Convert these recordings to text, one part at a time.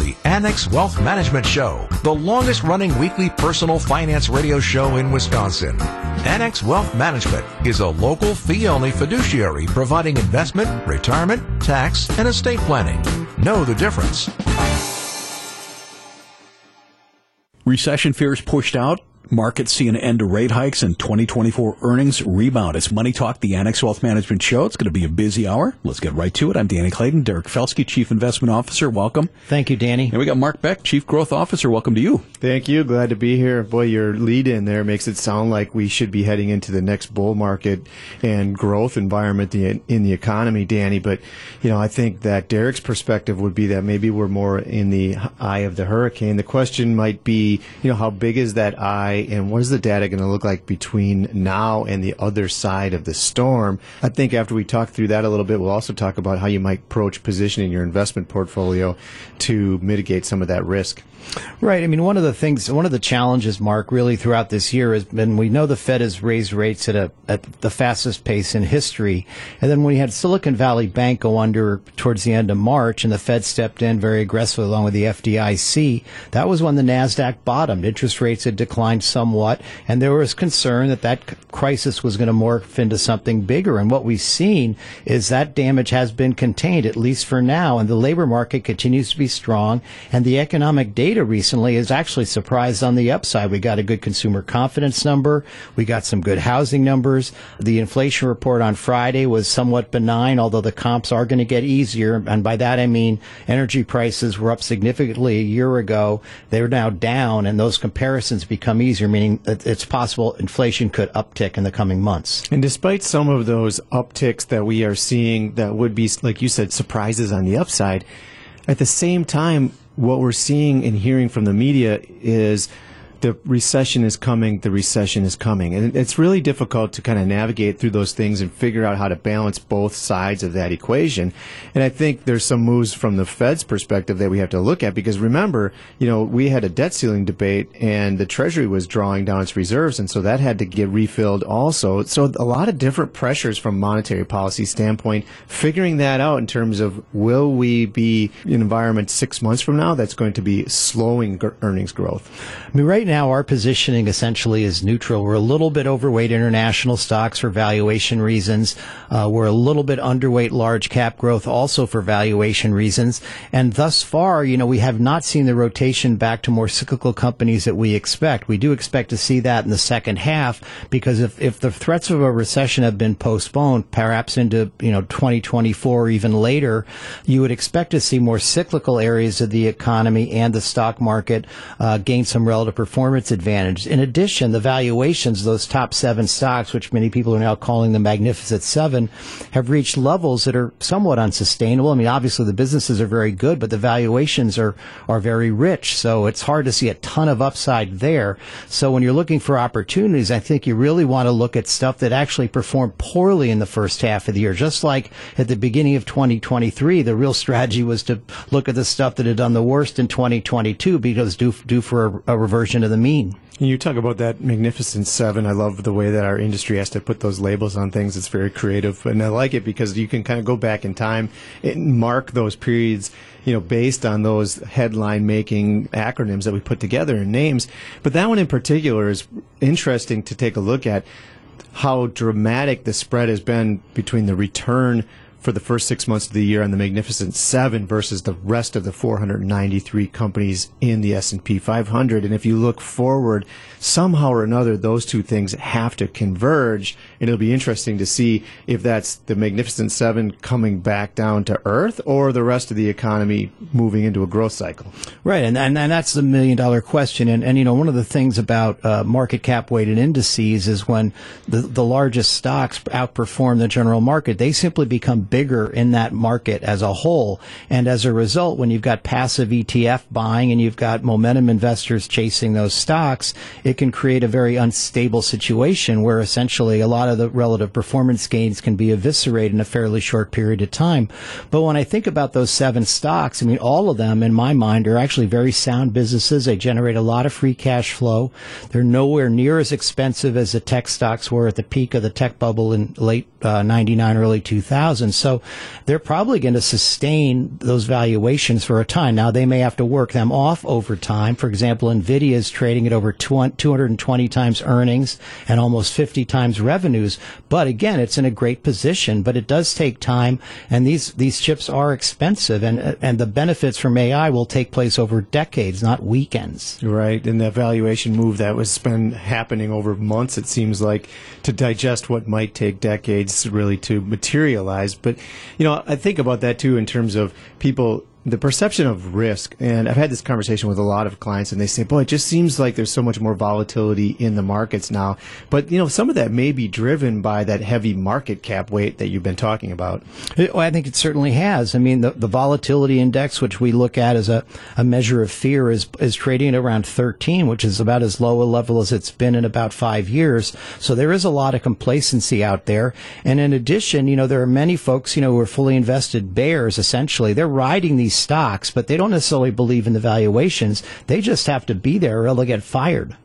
the Annex Wealth Management Show, the longest running weekly personal finance radio show in Wisconsin. Annex Wealth Management is a local fee only fiduciary providing investment, retirement, tax, and estate planning. Know the difference. Recession fears pushed out Markets see an end to rate hikes and 2024 earnings rebound. It's Money Talk, the Annex Wealth Management Show. It's going to be a busy hour. Let's get right to it. I'm Danny Clayton, Derek Felske, Chief Investment Officer. Welcome. Thank you, Danny. And we got Mark Beck, Chief Growth Officer. Welcome to you. Thank you. Glad to be here. Boy, your lead in there makes it sound like we should be heading into the next bull market and growth environment in the economy, Danny. But, you know, I think that Derek's perspective would be that maybe we're more in the eye of the hurricane. The question might be, you know, how big is that eye and what is the data going to look like between now and the other side of the storm? I think after we talk through that a little bit, we'll also talk about how you might approach positioning your investment portfolio to mitigate some of that risk. Right. I mean, one of the things, one of the challenges, Mark, really throughout this year has been we know the Fed has raised rates at a at the fastest pace in history, and then we had Silicon Valley Bank go under towards the end of March, and the Fed stepped in very aggressively along with the FDIC, that was when the Nasdaq bottomed. Interest rates had declined somewhat, and there was concern that that crisis was going to morph into something bigger. And what we've seen is that damage has been contained at least for now, and the labor market continues to be strong, and the economic data data recently has actually surprised on the upside. We got a good consumer confidence number. We got some good housing numbers. The inflation report on Friday was somewhat benign, although the comps are going to get easier. And by that, I mean energy prices were up significantly a year ago. They're now down and those comparisons become easier, meaning it's possible inflation could uptick in the coming months. And despite some of those upticks that we are seeing that would be, like you said, surprises on the upside, at the same time, what we're seeing and hearing from the media is the recession is coming, the recession is coming. And it's really difficult to kind of navigate through those things and figure out how to balance both sides of that equation. And I think there's some moves from the Fed's perspective that we have to look at because remember, you know, we had a debt ceiling debate and the Treasury was drawing down its reserves. And so that had to get refilled also. So a lot of different pressures from monetary policy standpoint, figuring that out in terms of will we be in an environment six months from now that's going to be slowing earnings growth? I mean, right now our positioning essentially is neutral. We're a little bit overweight international stocks for valuation reasons. Uh, we're a little bit underweight large cap growth also for valuation reasons. And thus far, you know, we have not seen the rotation back to more cyclical companies that we expect. We do expect to see that in the second half because if, if the threats of a recession have been postponed, perhaps into, you know, 2024 or even later, you would expect to see more cyclical areas of the economy and the stock market uh, gain some relative performance performance advantage. In addition, the valuations, of those top seven stocks, which many people are now calling the Magnificent Seven, have reached levels that are somewhat unsustainable. I mean, obviously the businesses are very good, but the valuations are, are very rich. So it's hard to see a ton of upside there. So when you're looking for opportunities, I think you really want to look at stuff that actually performed poorly in the first half of the year. Just like at the beginning of 2023, the real strategy was to look at the stuff that had done the worst in 2022 because due, due for a, a reversion to the mean. You talk about that magnificent seven. I love the way that our industry has to put those labels on things. It's very creative, and I like it because you can kind of go back in time and mark those periods, you know, based on those headline making acronyms that we put together and names. But that one in particular is interesting to take a look at how dramatic the spread has been between the return for the first six months of the year on the Magnificent Seven versus the rest of the 493 companies in the S&P 500. And if you look forward, somehow or another, those two things have to converge. And it'll be interesting to see if that's the Magnificent Seven coming back down to earth or the rest of the economy moving into a growth cycle. Right. And, and, and that's the million dollar question. And, and, you know, one of the things about uh, market cap weighted indices is when the, the largest stocks outperform the general market, they simply become bigger in that market as a whole. And as a result, when you've got passive ETF buying and you've got momentum investors chasing those stocks, it can create a very unstable situation where essentially a lot of the relative performance gains can be eviscerated in a fairly short period of time. But when I think about those seven stocks, I mean, all of them in my mind are actually very sound businesses. They generate a lot of free cash flow. They're nowhere near as expensive as the tech stocks were at the peak of the tech bubble in late uh, 99, early 2000. So they're probably going to sustain those valuations for a time. Now they may have to work them off over time. For example, Nvidia is trading at over 220 times earnings and almost 50 times revenues. But again, it's in a great position, but it does take time and these, these chips are expensive and, and the benefits from AI will take place over decades, not weekends. Right. And that valuation move that was been happening over months, it seems like, to digest what might take decades really to materialize. But, you know, I think about that too in terms of people the perception of risk, and I've had this conversation with a lot of clients, and they say, "Boy, it just seems like there's so much more volatility in the markets now." But you know, some of that may be driven by that heavy market cap weight that you've been talking about. Well, I think it certainly has. I mean, the, the volatility index, which we look at as a, a measure of fear, is is trading at around 13, which is about as low a level as it's been in about five years. So there is a lot of complacency out there. And in addition, you know, there are many folks, you know, who are fully invested bears. Essentially, they're riding these stocks, but they don't necessarily believe in the valuations. They just have to be there or they'll get fired.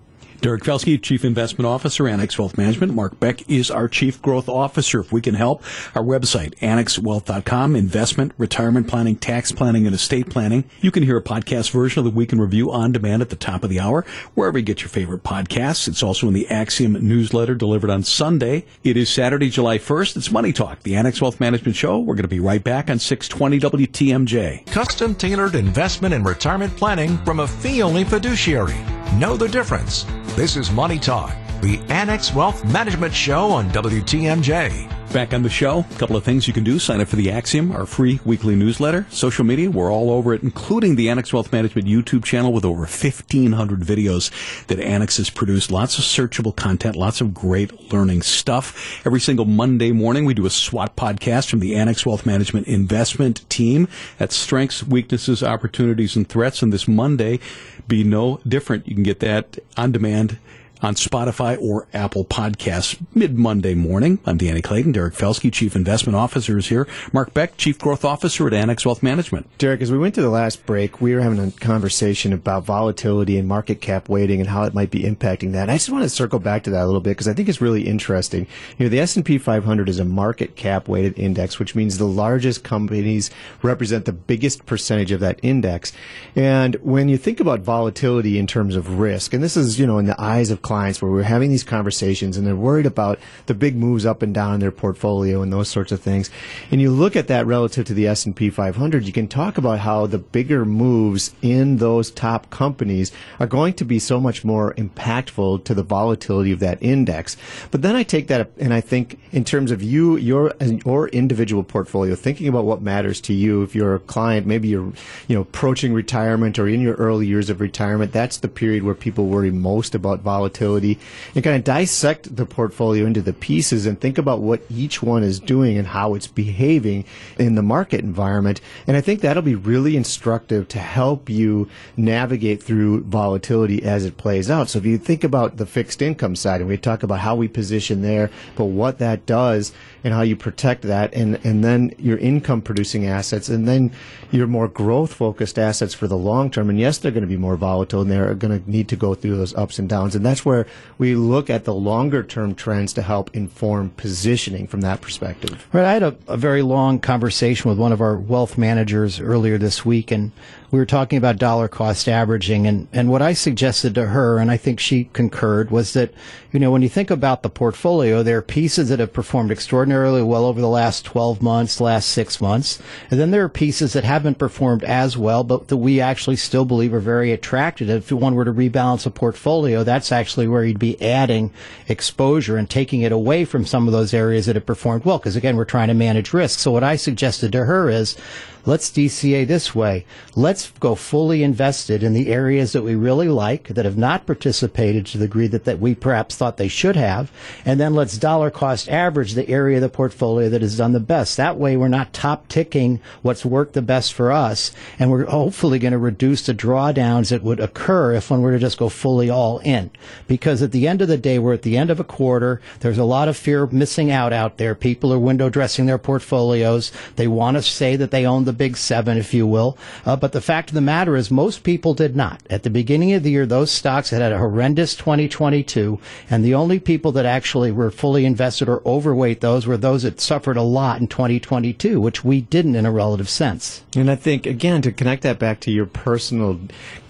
Derek Felske, Chief Investment Officer, Annex Wealth Management. Mark Beck is our Chief Growth Officer. If we can help, our website, annexwealth.com, investment, retirement planning, tax planning, and estate planning. You can hear a podcast version of the Week in Review on demand at the top of the hour, wherever you get your favorite podcasts. It's also in the Axiom newsletter delivered on Sunday. It is Saturday, July 1st. It's Money Talk, the Annex Wealth Management Show. We're going to be right back on 620 WTMJ. Custom tailored investment and retirement planning from a fee only fiduciary. Know the difference. This is Money Talk, the Annex Wealth Management Show on WTMJ. Back on the show, a couple of things you can do. Sign up for the Axiom, our free weekly newsletter. Social media, we're all over it, including the Annex Wealth Management YouTube channel with over 1,500 videos that Annex has produced. Lots of searchable content, lots of great learning stuff. Every single Monday morning, we do a SWOT podcast from the Annex Wealth Management investment team. That's strengths, weaknesses, opportunities, and threats. And this Monday, be no different. You can get that on demand on Spotify or Apple Podcasts mid Monday morning. I'm Danny Clayton. Derek Felske, Chief Investment Officer, is here. Mark Beck, Chief Growth Officer at Annex Wealth Management. Derek, as we went to the last break, we were having a conversation about volatility and market cap weighting and how it might be impacting that. And I just want to circle back to that a little bit because I think it's really interesting. You know, the S&P 500 is a market cap weighted index, which means the largest companies represent the biggest percentage of that index. And when you think about volatility in terms of risk, and this is, you know, in the eyes of clients where we're having these conversations and they're worried about the big moves up and down in their portfolio and those sorts of things. And you look at that relative to the S&P 500, you can talk about how the bigger moves in those top companies are going to be so much more impactful to the volatility of that index. But then I take that and I think in terms of you, your your individual portfolio, thinking about what matters to you. If you're a client, maybe you're you know approaching retirement or in your early years of retirement, that's the period where people worry most about volatility volatility and kind of dissect the portfolio into the pieces and think about what each one is doing and how it's behaving in the market environment. And I think that'll be really instructive to help you navigate through volatility as it plays out. So if you think about the fixed income side and we talk about how we position there, but what that does and how you protect that and, and then your income producing assets and then your more growth focused assets for the long term. And yes, they're going to be more volatile and they're going to need to go through those ups and downs. And that's where we look at the longer term trends to help inform positioning from that perspective. Right. I had a, a very long conversation with one of our wealth managers earlier this week and we were talking about dollar cost averaging and, and what I suggested to her, and I think she concurred, was that, you know, when you think about the portfolio, there are pieces that have performed extraordinarily well over the last 12 months, last six months. And then there are pieces that haven't performed as well, but that we actually still believe are very attractive. If one were to rebalance a portfolio, that's actually where you'd be adding exposure and taking it away from some of those areas that have performed well. Because again, we're trying to manage risk. So what I suggested to her is, Let's DCA this way. Let's go fully invested in the areas that we really like that have not participated to the degree that, that we perhaps thought they should have. And then let's dollar cost average the area of the portfolio that has done the best. That way we're not top ticking what's worked the best for us. And we're hopefully going to reduce the drawdowns that would occur if one were to just go fully all in. Because at the end of the day, we're at the end of a quarter. There's a lot of fear of missing out out there. People are window dressing their portfolios. They want to say that they own the big seven, if you will. Uh, but the fact of the matter is most people did not. At the beginning of the year, those stocks had had a horrendous 2022. And the only people that actually were fully invested or overweight those were those that suffered a lot in 2022, which we didn't in a relative sense. And I think, again, to connect that back to your personal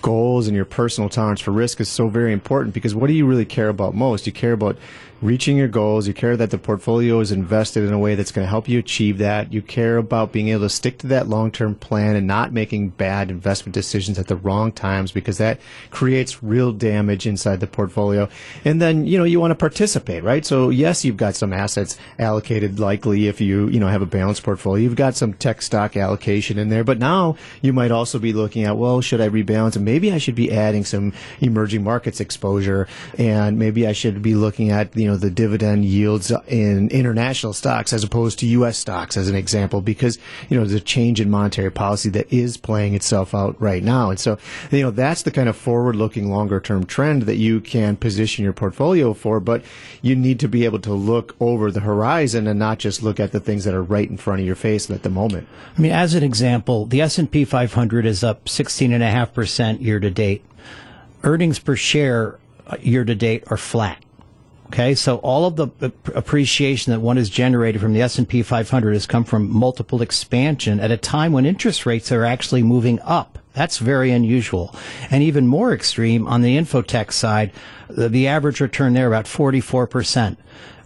goals and your personal tolerance for risk is so very important because what do you really care about most? You care about reaching your goals. You care that the portfolio is invested in a way that's going to help you achieve that. You care about being able to stick to that long term plan and not making bad investment decisions at the wrong times because that creates real damage inside the portfolio. And then, you know, you want to participate, right? So, yes, you've got some assets allocated likely if you, you know, have a balanced portfolio. You've got some tech stock allocation in there, but now you might also be looking at, well, should I rebalance? And maybe I should be adding some emerging markets exposure and maybe I should be looking at, you know, know, the dividend yields in international stocks as opposed to U.S. stocks, as an example, because, you know, there's a change in monetary policy that is playing itself out right now. And so, you know, that's the kind of forward looking, longer term trend that you can position your portfolio for, but you need to be able to look over the horizon and not just look at the things that are right in front of your face at the moment. I mean, as an example, the S&P 500 is up 16.5% year to date. Earnings per share uh, year to date are flat. Okay, so all of the appreciation that one has generated from the S&P 500 has come from multiple expansion at a time when interest rates are actually moving up. That's very unusual. And even more extreme on the infotech side, the, the average return there about 44%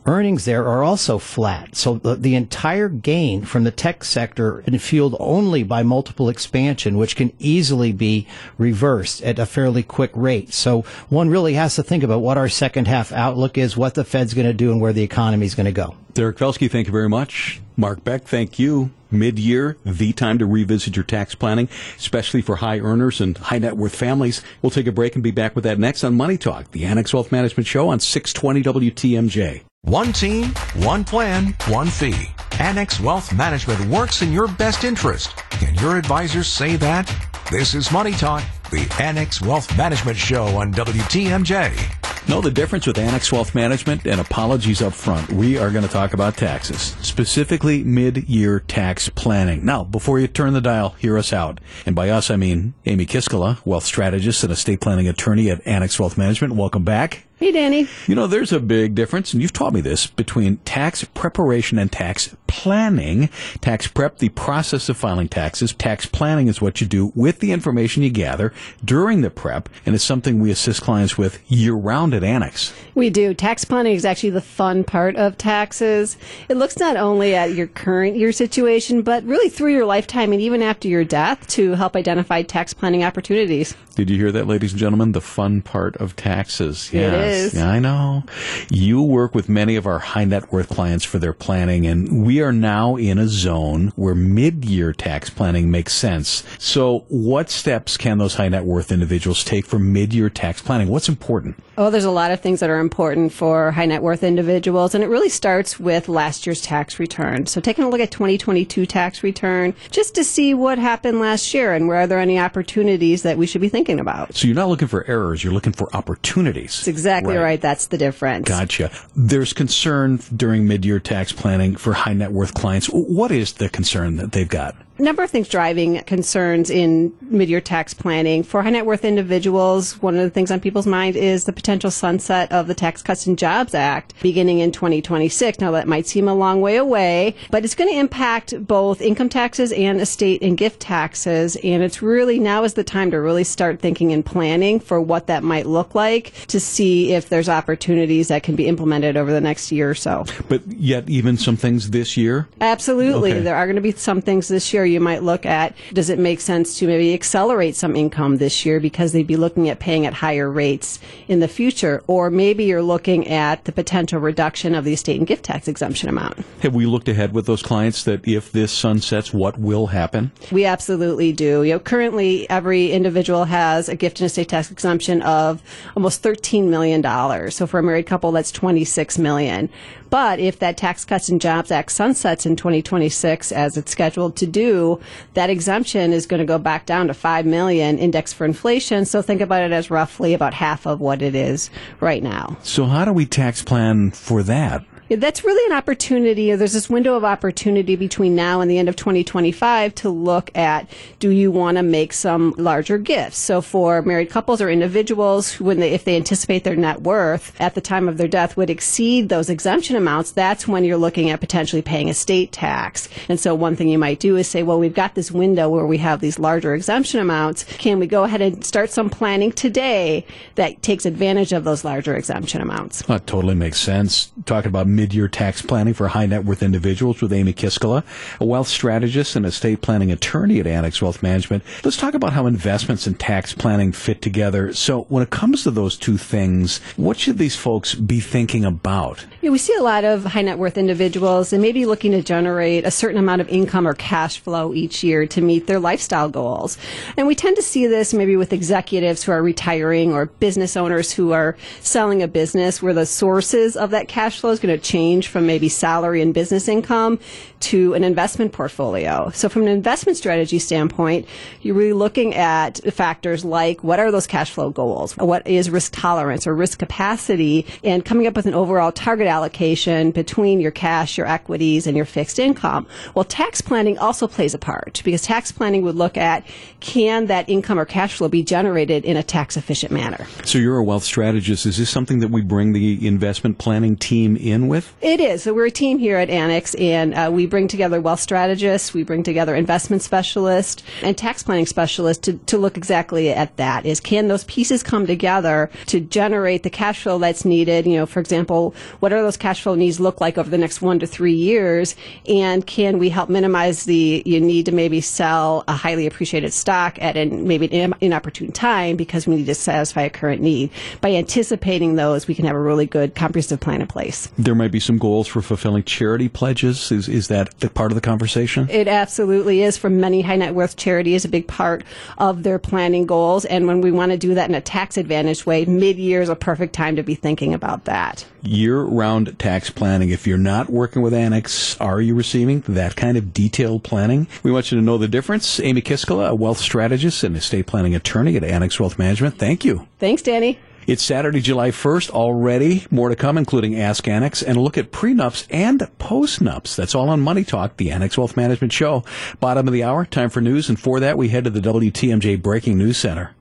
earnings there are also flat. So the, the entire gain from the tech sector is fueled only by multiple expansion, which can easily be reversed at a fairly quick rate. So one really has to think about what our second half outlook is, what the Fed's going to do, and where the economy is going to go. Derek Felske, thank you very much. Mark Beck, thank you. Mid year, the time to revisit your tax planning, especially for high earners and high net worth families. We'll take a break and be back with that next on Money Talk, the Annex Wealth Management Show on 620 WTMJ. One team, one plan, one fee. Annex Wealth Management works in your best interest. Can your advisors say that? This is Money Talk, the Annex Wealth Management Show on WTMJ. Know the difference with Annex Wealth Management and apologies up front. We are going to talk about taxes, specifically mid-year tax planning. Now, before you turn the dial, hear us out. And by us, I mean Amy Kiskala, wealth strategist and estate planning attorney at Annex Wealth Management. Welcome back. Hey, Danny. You know, there's a big difference, and you've taught me this, between tax preparation and tax planning. Tax prep, the process of filing taxes. Tax planning is what you do with the information you gather during the prep, and it's something we assist clients with year round at Annex. We do. Tax planning is actually the fun part of taxes. It looks not only at your current year situation, but really through your lifetime and even after your death to help identify tax planning opportunities. Did you hear that, ladies and gentlemen? The fun part of taxes. Yes. Is. Yeah, I know. You work with many of our high net worth clients for their planning, and we are now in a zone where mid year tax planning makes sense. So, what steps can those high net worth individuals take for mid year tax planning? What's important? Oh, there's a lot of things that are important for high net worth individuals, and it really starts with last year's tax return. So, taking a look at 2022 tax return just to see what happened last year and where are there any opportunities that we should be thinking thinking about. So you're not looking for errors, you're looking for opportunities. That's exactly right. right. That's the difference. Gotcha. There's concern during mid year tax planning for high net worth clients. What is the concern that they've got? Number of things driving concerns in mid-year tax planning for high net worth individuals. One of the things on people's mind is the potential sunset of the Tax Cuts and Jobs Act beginning in 2026. Now that might seem a long way away, but it's going to impact both income taxes and estate and gift taxes. And it's really now is the time to really start thinking and planning for what that might look like to see if there's opportunities that can be implemented over the next year or so. But yet, even some things this year? Absolutely. Okay. There are going to be some things this year you might look at does it make sense to maybe accelerate some income this year because they'd be looking at paying at higher rates in the future? Or maybe you're looking at the potential reduction of the estate and gift tax exemption amount. Have we looked ahead with those clients that if this sunsets, what will happen? We absolutely do. You know, currently every individual has a gift and estate tax exemption of almost $13 million. So for a married couple, that's 26 million. But if that Tax Cuts and Jobs Act sunsets in 2026 as it's scheduled to do, that exemption is going to go back down to 5 million index for inflation. So think about it as roughly about half of what it is right now. So how do we tax plan for that? That's really an opportunity. There's this window of opportunity between now and the end of 2025 to look at do you want to make some larger gifts? So for married couples or individuals, when they, if they anticipate their net worth at the time of their death would exceed those exemption amounts, that's when you're looking at potentially paying estate tax. And so one thing you might do is say, well, we've got this window where we have these larger exemption amounts. Can we go ahead and start some planning today that takes advantage of those larger exemption amounts? That totally makes sense. Talking about mid-year tax planning for high net worth individuals with Amy Kiskala, a wealth strategist and estate planning attorney at Annex Wealth Management. Let's talk about how investments and tax planning fit together. So when it comes to those two things, what should these folks be thinking about? Yeah, we see a lot of high net worth individuals and maybe looking to generate a certain amount of income or cash flow each year to meet their lifestyle goals. And we tend to see this maybe with executives who are retiring or business owners who are selling a business where the sources of that cash flow is going to change from maybe salary and business income to an investment portfolio. So from an investment strategy standpoint, you're really looking at factors like what are those cash flow goals? What is risk tolerance or risk capacity? And coming up with an overall target allocation between your cash, your equities, and your fixed income. Well, tax planning also plays a part because tax planning would look at can that income or cash flow be generated in a tax efficient manner? So you're a wealth strategist. Is this something that we bring the investment planning team in with? It is. So we're a team here at Annex, and uh, we bring together wealth strategists, we bring together investment specialists, and tax planning specialists to, to look exactly at that. Is can those pieces come together to generate the cash flow that's needed? You know, for example, what are those cash flow needs look like over the next one to three years, and can we help minimize the you need to maybe sell a highly appreciated stock at an maybe an inopportune time because we need to satisfy a current need. By anticipating those, we can have a really good comprehensive plan in place. There might be some goals for fulfilling charity pledges. Is is that the part of the conversation? It absolutely is. For many high net worth charities, a big part of their planning goals. And when we want to do that in a tax advantaged way, mid year is a perfect time to be thinking about that. Year round tax planning. If you're not working with Annex, are you receiving that kind of detailed planning? We want you to know the difference. Amy Kiskala, a wealth strategist and estate planning attorney at Annex Wealth Management. Thank you. Thanks, Danny. It's Saturday, July 1st already. More to come, including Ask Annex and a look at prenups and postnups. That's all on Money Talk, the Annex Wealth Management Show. Bottom of the hour, time for news. And for that, we head to the WTMJ Breaking News Center.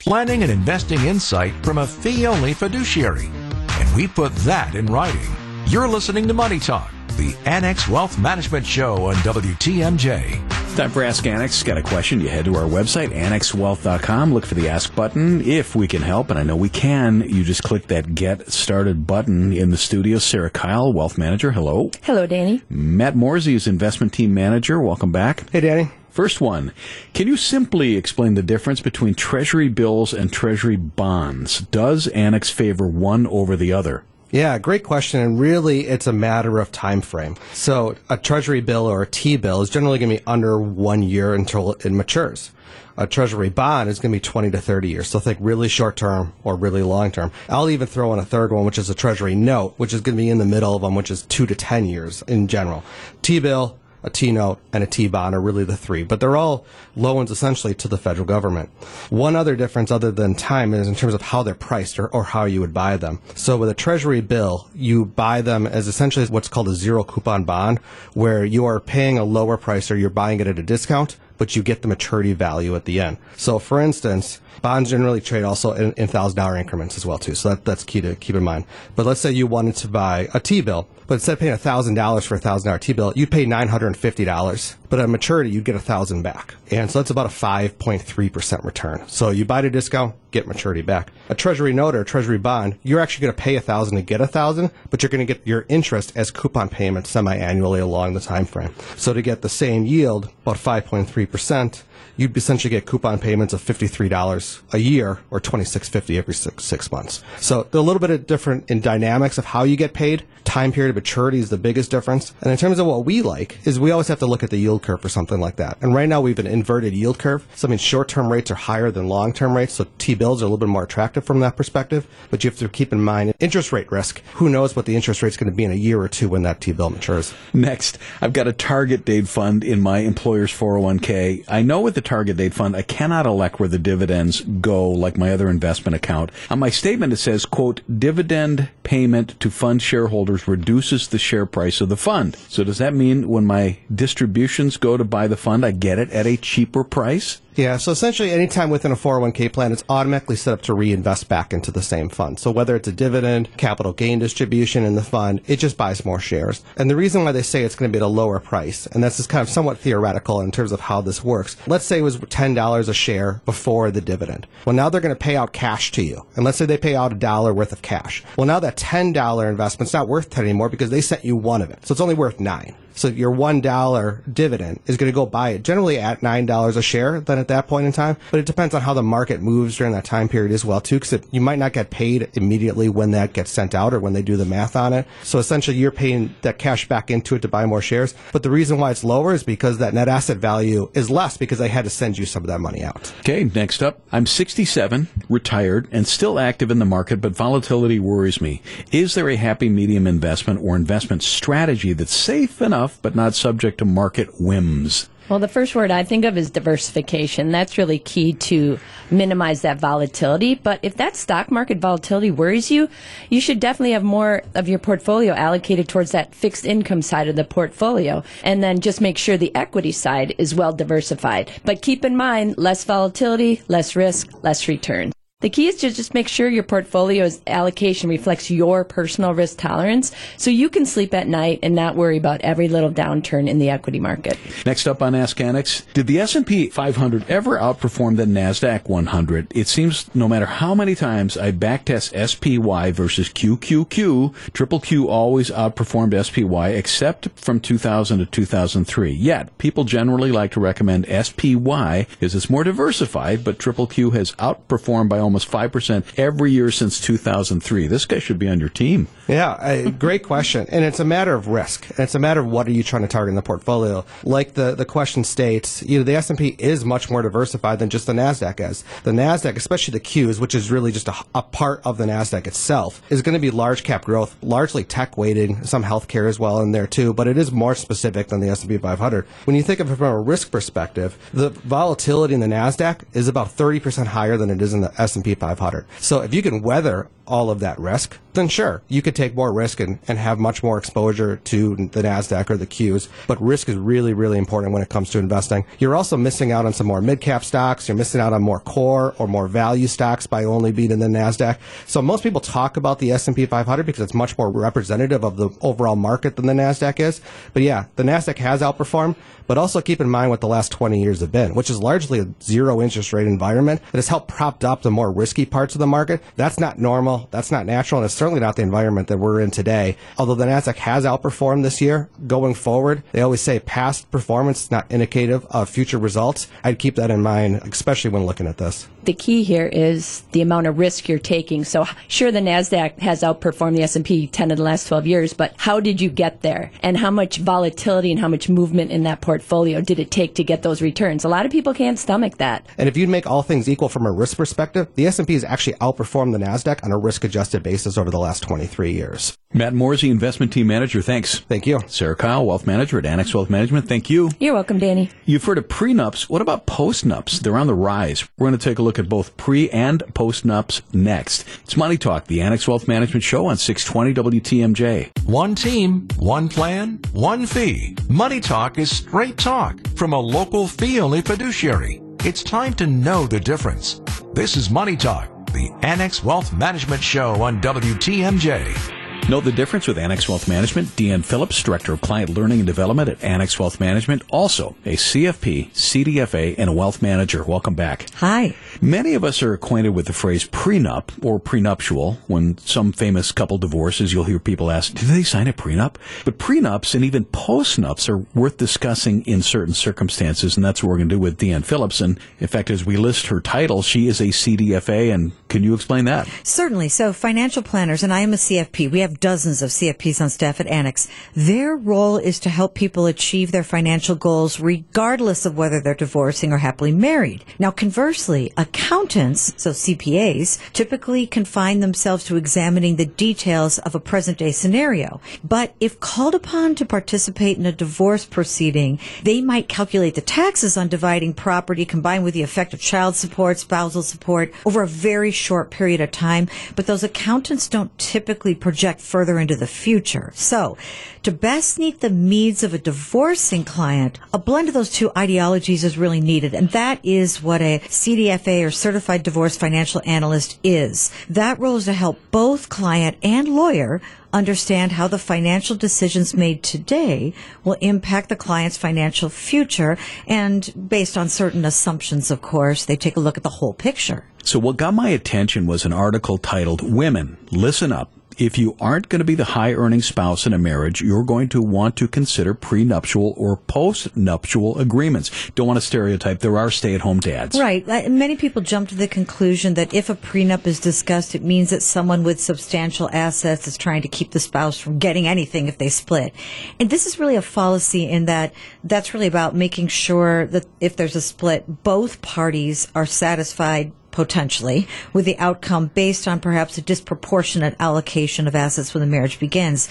Planning and investing insight from a fee only fiduciary. And we put that in writing. You're listening to Money Talk, the Annex Wealth Management Show on WTMJ. Time for Ask Annex. Got a question? You head to our website, annexwealth.com. Look for the Ask button. If we can help, and I know we can, you just click that Get Started button in the studio. Sarah Kyle, Wealth Manager. Hello. Hello, Danny. Matt Morsey is Investment Team Manager. Welcome back. Hey, Danny. First one. Can you simply explain the difference between Treasury bills and Treasury bonds? Does Annex favor one over the other? Yeah, great question. And really, it's a matter of time frame. So a treasury bill or a T bill is generally going to be under one year until it matures. A treasury bond is going to be 20 to 30 years. So think really short term or really long term. I'll even throw in a third one, which is a treasury note, which is going to be in the middle of them, which is two to 10 years in general. T bill, a T note, and a T bond are really the three, but they're all loans essentially to the federal government. One other difference other than time is in terms of how they're priced or, or how you would buy them. So with a treasury bill, you buy them as essentially what's called a zero coupon bond, where you are paying a lower price or you're buying it at a discount, but you get the maturity value at the end. So for instance, bonds generally trade also in, in thousand dollar increments as well too. So that, that's key to keep in mind. But let's say you wanted to buy a T bill, but instead of paying thousand dollars for a thousand dollar T bill, you'd pay nine hundred and fifty dollars. But at maturity, you'd get a thousand back. And so that's about a 5.3% return. So you buy a discount, get maturity back. A treasury note or a treasury bond, you're actually going to pay a thousand to get a thousand, but you're going to get your interest as coupon payments semi-annually along the time frame. So to get the same yield, about 5.3%, you'd essentially get coupon payments of $53 a year or $26.50 every six, six months. So a little bit different in dynamics of how you get paid. Time period maturity is the biggest difference. And in terms of what we like is we always have to look at the yield curve or something like that. And right now we have an inverted yield curve. So I mean short-term rates are higher than long-term rates. So T-bills are a little bit more attractive from that perspective. But you have to keep in mind interest rate risk. Who knows what the interest rate is going to be in a year or two when that T-bill matures. Next, I've got a target date fund in my employer's 401k. I know with the target date fund, I cannot elect where the dividends go like my other investment account. On my statement, it says, quote, dividend payment to fund shareholders reduces the share price of the fund. So does that mean when my distributions go to buy the fund, I get it at a cheaper price? Yeah, so essentially anytime within a 401k plan, it's automatically set up to reinvest back into the same fund. So whether it's a dividend, capital gain distribution in the fund, it just buys more shares. And the reason why they say it's going to be at a lower price, and this is kind of somewhat theoretical in terms of how this works. Let's say it was $10 a share before the dividend. Well, now they're going to pay out cash to you. And let's say they pay out a dollar worth of cash. Well, now that $10 investment's not worth 10 anymore because they sent you one of it. So it's only worth nine. So your one dollar dividend is going to go buy it generally at nine dollars a share. Then at that point in time, but it depends on how the market moves during that time period as well too, because you might not get paid immediately when that gets sent out or when they do the math on it. So essentially, you're paying that cash back into it to buy more shares. But the reason why it's lower is because that net asset value is less because they had to send you some of that money out. Okay, next up, I'm 67, retired, and still active in the market, but volatility worries me. Is there a happy medium investment or investment strategy that's safe enough? But not subject to market whims. Well, the first word I think of is diversification. That's really key to minimize that volatility. But if that stock market volatility worries you, you should definitely have more of your portfolio allocated towards that fixed income side of the portfolio. And then just make sure the equity side is well diversified. But keep in mind, less volatility, less risk, less return. The key is to just make sure your portfolio's allocation reflects your personal risk tolerance so you can sleep at night and not worry about every little downturn in the equity market. Next up on Ask Annex, did the S&P 500 ever outperform the Nasdaq 100? It seems no matter how many times I backtest SPY versus QQQ, Triple Q always outperformed SPY except from 2000 to 2003. Yet, people generally like to recommend SPY because it's more diversified, but Triple Q has outperformed by almost almost 5% every year since 2003. This guy should be on your team. Yeah, great question. And it's a matter of risk. And it's a matter of what are you trying to target in the portfolio. Like the, the question states, you know, the S&P is much more diversified than just the NASDAQ is. The NASDAQ, especially the Qs, which is really just a, a part of the NASDAQ itself, is going to be large cap growth, largely tech weighted, some healthcare as well in there too, but it is more specific than the S&P 500. When you think of it from a risk perspective, the volatility in the NASDAQ is about 30% higher than it is in the S&P S&P 500. So if you can weather all of that risk, then sure, you could take more risk and, and have much more exposure to the NASDAQ or the Qs. But risk is really, really important when it comes to investing. You're also missing out on some more mid-cap stocks. You're missing out on more core or more value stocks by only being in the NASDAQ. So most people talk about the S&P 500 because it's much more representative of the overall market than the NASDAQ is. But yeah, the NASDAQ has outperformed, but also keep in mind what the last 20 years have been, which is largely a zero interest rate environment that has helped propped up the more risky parts of the market. That's not normal. That's not natural. And it's certainly not the environment that we're in today. Although the NASDAQ has outperformed this year, going forward, they always say past performance is not indicative of future results. I'd keep that in mind, especially when looking at this. The key here is the amount of risk you're taking. So sure, the NASDAQ has outperformed the S&P 10 in the last 12 years, but how did you get there? And how much volatility and how much movement in that portfolio did it take to get those returns? A lot of people can't stomach that. And if you'd make all things equal from a risk perspective, the S&P has actually outperformed the NASDAQ on a risk-adjusted basis over the last 23 years. Matt Morsey, investment team manager, thanks. Thank you. Sarah Kyle, wealth manager at Annex Wealth Management, thank you. You're welcome, Danny. You've heard of prenups. What about postnups? They're on the rise. We're going to take a look at both pre and postnups next. It's Money Talk, the Annex Wealth Management Show on 620 WTMJ. One team, one plan, one fee. Money Talk is straight talk from a local fee-only fiduciary. It's time to know the difference. This is Money Talk, the Annex Wealth Management Show on WTMJ. Know the difference with Annex Wealth Management? Deanne Phillips, Director of Client Learning and Development at Annex Wealth Management, also a CFP, CDFA, and a wealth manager. Welcome back. Hi. Many of us are acquainted with the phrase prenup or prenuptial. When some famous couple divorces, you'll hear people ask, did they sign a prenup? But prenups and even postnups are worth discussing in certain circumstances, and that's what we're going to do with Deanne Phillips. And in fact, as we list her title, she is a CDFA, and can you explain that? Certainly. So financial planners, and I am a CFP. We have dozens of CFPs on staff at Annex. Their role is to help people achieve their financial goals regardless of whether they're divorcing or happily married. Now, conversely, accountants, so CPAs, typically confine themselves to examining the details of a present day scenario. But if called upon to participate in a divorce proceeding, they might calculate the taxes on dividing property combined with the effect of child support, spousal support over a very short period of time. But those accountants don't typically project further into the future. So, to best meet the needs of a divorcing client, a blend of those two ideologies is really needed. And that is what a CDFA or Certified Divorce Financial Analyst is. That role is to help both client and lawyer understand how the financial decisions made today will impact the client's financial future. And based on certain assumptions, of course, they take a look at the whole picture. So what got my attention was an article titled Women, Listen Up if you aren't going to be the high earning spouse in a marriage, you're going to want to consider prenuptial or postnuptial agreements. Don't want to stereotype. There are stay at home dads. Right. Many people jump to the conclusion that if a prenup is discussed, it means that someone with substantial assets is trying to keep the spouse from getting anything if they split. And this is really a fallacy in that that's really about making sure that if there's a split, both parties are satisfied potentially, with the outcome based on perhaps a disproportionate allocation of assets when the marriage begins.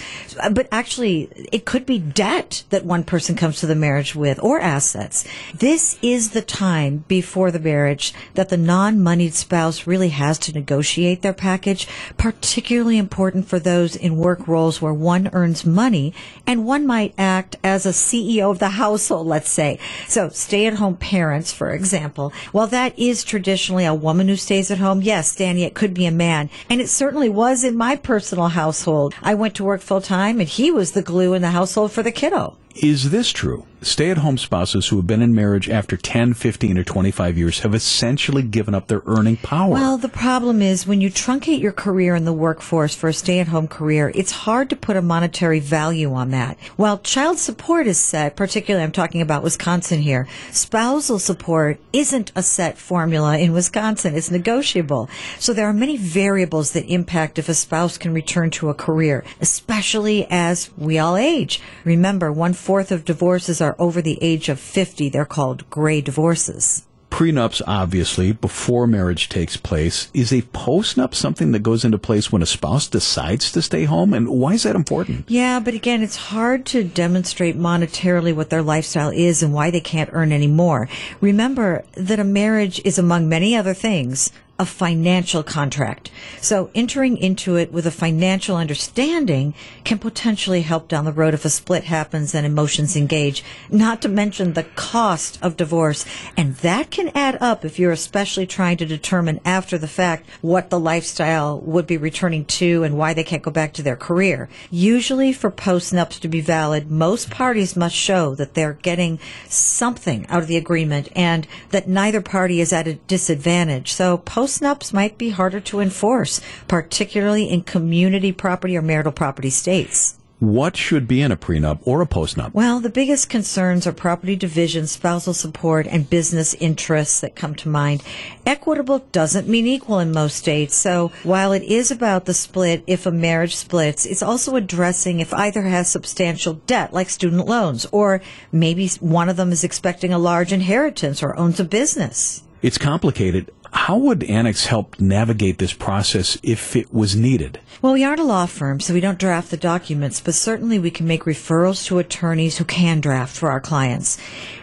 But actually, it could be debt that one person comes to the marriage with or assets. This is the time before the marriage that the non-moneyed spouse really has to negotiate their package, particularly important for those in work roles where one earns money and one might act as a CEO of the household, let's say. So stay-at-home parents, for example, while that is traditionally a woman woman who stays at home? Yes, Danny, it could be a man. And it certainly was in my personal household. I went to work full time and he was the glue in the household for the kiddo. Is this true? Stay at home spouses who have been in marriage after 10, 15, or 25 years have essentially given up their earning power. Well, the problem is when you truncate your career in the workforce for a stay at home career, it's hard to put a monetary value on that. While child support is set, particularly I'm talking about Wisconsin here, spousal support isn't a set formula in Wisconsin. It's negotiable. So there are many variables that impact if a spouse can return to a career, especially as we all age. Remember, one fourth of divorces are over the age of 50. They're called gray divorces. Prenups, obviously, before marriage takes place. Is a postnup something that goes into place when a spouse decides to stay home? And why is that important? Yeah, but again, it's hard to demonstrate monetarily what their lifestyle is and why they can't earn any more. Remember that a marriage is, among many other things, a financial contract. So entering into it with a financial understanding can potentially help down the road if a split happens and emotions engage, not to mention the cost of divorce. And that can add up if you're especially trying to determine after the fact what the lifestyle would be returning to and why they can't go back to their career. Usually for postnups to be valid, most parties must show that they're getting something out of the agreement and that neither party is at a disadvantage. So post postnups might be harder to enforce, particularly in community property or marital property states. What should be in a prenup or a postnup? Well, the biggest concerns are property division, spousal support, and business interests that come to mind. Equitable doesn't mean equal in most states, so while it is about the split if a marriage splits, it's also addressing if either has substantial debt, like student loans, or maybe one of them is expecting a large inheritance or owns a business. It's complicated. How would Annex help navigate this process if it was needed? Well, we aren't a law firm, so we don't draft the documents, but certainly we can make referrals to attorneys who can draft for our clients.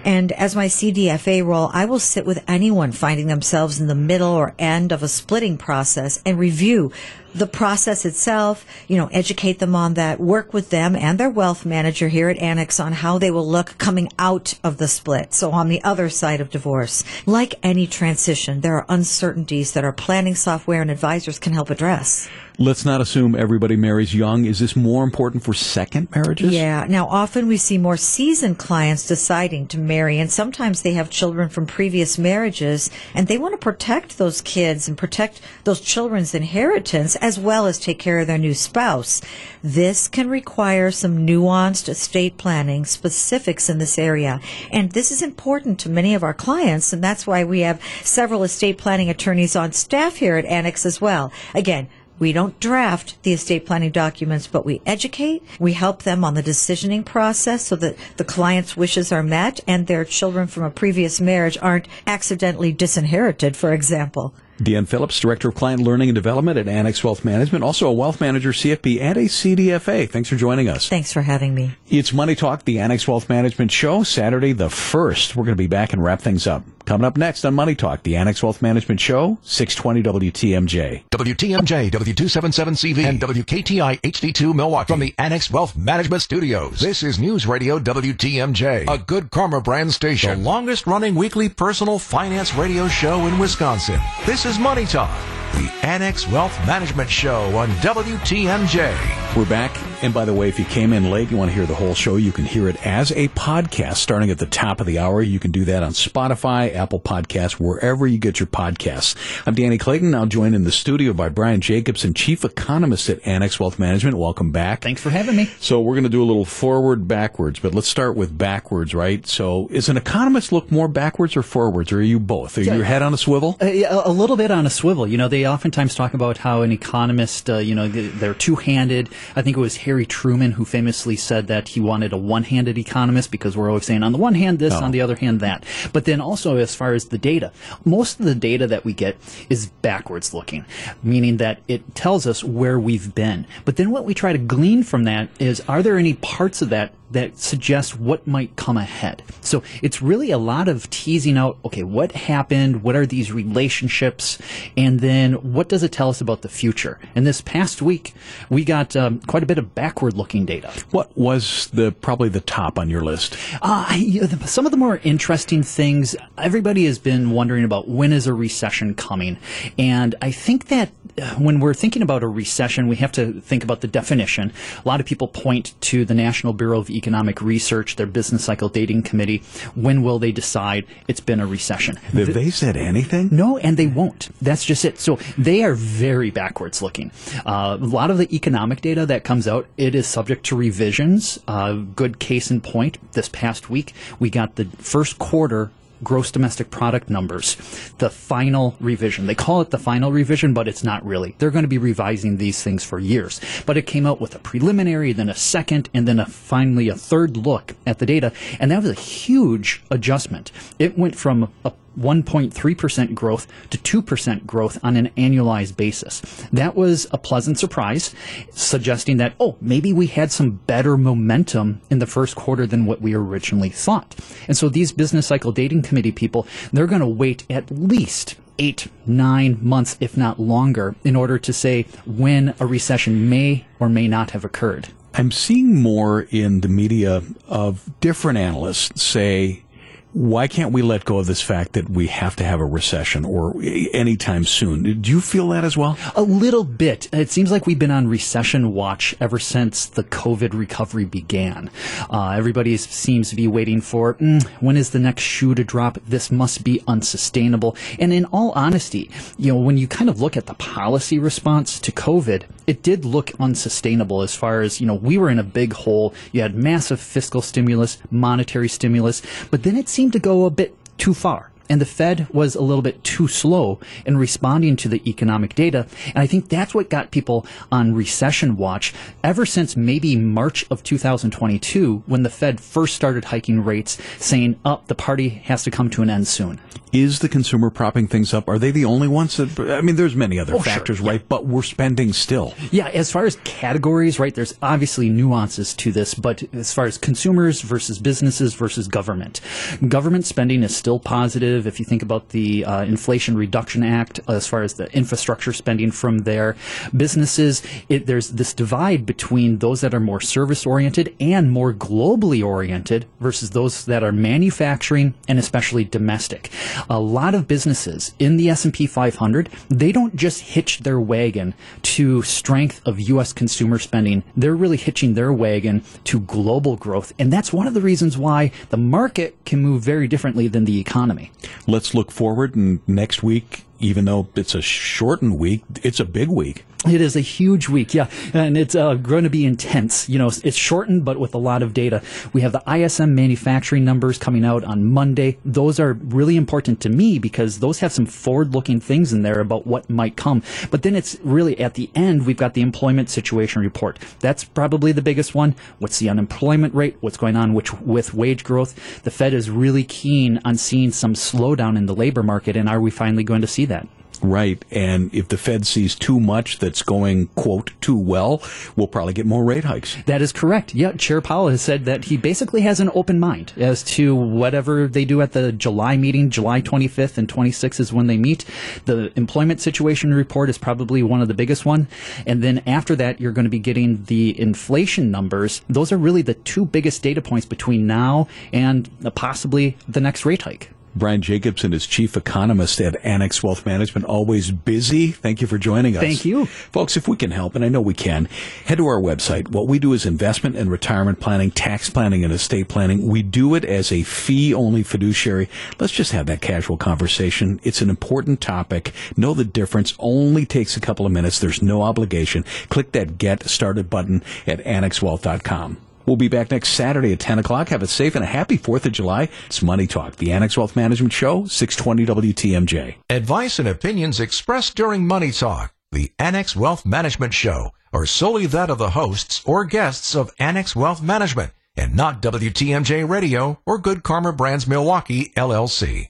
And as my CDFA role, I will sit with anyone finding themselves in the middle or end of a splitting process and review the process itself, you know, educate them on that, work with them and their wealth manager here at Annex on how they will look coming out of the split. So on the other side of divorce, like any transition, there are uncertainties that our planning software and advisors can help address. Let's not assume everybody marries young. Is this more important for second marriages? Yeah. Now, often we see more seasoned clients deciding to marry, and sometimes they have children from previous marriages, and they want to protect those kids and protect those children's inheritance as well as take care of their new spouse. This can require some nuanced estate planning specifics in this area. And this is important to many of our clients, and that's why we have several estate planning attorneys on staff here at Annex as well. Again, we don't draft the estate planning documents, but we educate. We help them on the decisioning process so that the client's wishes are met and their children from a previous marriage aren't accidentally disinherited, for example. Deanne Phillips, Director of Client Learning and Development at Annex Wealth Management, also a wealth manager, CFP, and a CDFA. Thanks for joining us. Thanks for having me. It's Money Talk, the Annex Wealth Management Show, Saturday the 1st. We're going to be back and wrap things up. Coming up next on Money Talk, the Annex Wealth Management Show, 620 WTMJ. WTMJ, W277CV, and WKTI HD2 Milwaukee from the Annex Wealth Management Studios. This is News Radio WTMJ, a good karma brand station, the longest running weekly personal finance radio show in Wisconsin. This is Money Talk, the Annex Wealth Management Show on WTMJ. We're back. And by the way, if you came in late, you want to hear the whole show, you can hear it as a podcast starting at the top of the hour. You can do that on Spotify, Apple Podcasts, wherever you get your podcasts. I'm Danny Clayton, now joined in the studio by Brian Jacobsen, Chief Economist at Annex Wealth Management. Welcome back. Thanks for having me. So we're going to do a little forward, backwards, but let's start with backwards, right? So is an economist look more backwards or forwards, or are you both? Are your head on a swivel? Uh, yeah, a little bit on a swivel. You know, they oftentimes talk about how an economist, uh, you know, they're two-handed. I think it was Harry Truman who famously said that he wanted a one-handed economist because we're always saying on the one hand this, Oh. on the other hand that. But then also as far as the data, most of the data that we get is backwards looking, meaning that it tells us where we've been. But then what we try to glean from that is are there any parts of that that suggest what might come ahead. So it's really a lot of teasing out, okay, what happened? What are these relationships? And then what does it tell us about the future? And this past week, we got um, quite a bit of backward looking data. What was the probably the top on your list? Uh, I- you know, the- some of the more interesting things, everybody has been wondering about when is a recession coming. And I think that uh, when we're thinking about a recession, we have to think about the definition. A lot of people point to the National Bureau of Economic Research, their business cycle dating committee. When will they decide it's been a recession? Have they said anything? No, and they won't. That's just it. So they are very backwards looking. Uh, a lot of the economic data that comes out, it is subject to revisions. Uh, good case in point. This past week, we got the first quarter gross domestic product numbers, the final revision. They call it the final revision, but it's not really. They're going to be revising these things for years. But it came out with a preliminary, then a second, and then a finally a third look at the data, and that was a huge adjustment. It went from a 1.3% growth to 2% growth on an annualized basis. That was a pleasant surprise, suggesting that, oh, maybe we had some better momentum in the first quarter than what we originally thought. And so these business cycle dating committee people, they're going to wait at least eight, nine months, if not longer, in order to say when a recession may or may not have occurred. I'm seeing more in the media of different analysts say, why can't we let go of this fact that we have to have a recession or anytime soon? Do you feel that as well? A little bit. It seems like we've been on recession watch ever since the COVID recovery began. Uh, everybody seems to be waiting for mm, when is the next shoe to drop? This must be unsustainable. And in all honesty, you know, when you kind of look at the policy response to COVID, it did look unsustainable as far as, you know, we were in a big hole. You had massive fiscal stimulus, monetary stimulus, but then it seemed to go a bit too far. And the Fed was a little bit too slow in responding to the economic data. And I think that's what got people on recession watch ever since maybe March of 2022 when the Fed first started hiking rates, saying, up, the party has to come to an end soon. Is the consumer propping things up? Are they the only ones that, I mean, there's many other Oh, sure, factors, yeah. right? But we're spending still. Yeah, as far as categories, right, there's obviously nuances to this, but as far as consumers versus businesses versus government, government spending is still positive. If you think about the uh, Inflation Reduction Act as far as the infrastructure spending from there. Businesses, it, there's this divide between those that are more service oriented and more globally oriented versus those that are manufacturing and especially domestic. A lot of businesses in the S&P 500, they don't just hitch their wagon to strength of U.S. consumer spending. They're really hitching their wagon to global growth. And that's one of the reasons why the market can move very differently than the economy. Let's look forward and next week, even though it's a shortened week, it's a big week. It is a huge week, yeah, and it's uh, going to be intense. You know, it's shortened, but with a lot of data. We have the ISM manufacturing numbers coming out on Monday. Those are really important to me because those have some forward-looking things in there about what might come. But then it's really at the end, we've got the employment situation report. That's probably the biggest one. What's the unemployment rate? What's going on with, with wage growth? The Fed is really keen on seeing some slowdown in the labor market, and are we finally going to see that? Right. And if the Fed sees too much that's going, quote, too well, we'll probably get more rate hikes. That is correct. Yeah. Chair Powell has said that he basically has an open mind as to whatever they do at the July meeting, July 25th and 26th is when they meet. The employment situation report is probably one of the biggest one. And then after that, you're going to be getting the inflation numbers. Those are really the two biggest data points between now and possibly the next rate hike. Brian Jacobsen is chief economist at Annex Wealth Management. Always busy. Thank you for joining us. Thank you. Folks, if we can help, and I know we can, head to our website. What we do is investment and retirement planning, tax planning and estate planning. We do it as a fee only fiduciary. Let's just have that casual conversation. It's an important topic. Know the difference. Only takes a couple of minutes. There's no obligation. Click that get started button at annexwealth.com. We'll be back next Saturday at 10 o'clock. Have a safe and a happy 4th of July. It's Money Talk, the Annex Wealth Management Show, 620 WTMJ. Advice and opinions expressed during Money Talk, the Annex Wealth Management Show, are solely that of the hosts or guests of Annex Wealth Management and not WTMJ Radio or Good Karma Brands Milwaukee, LLC.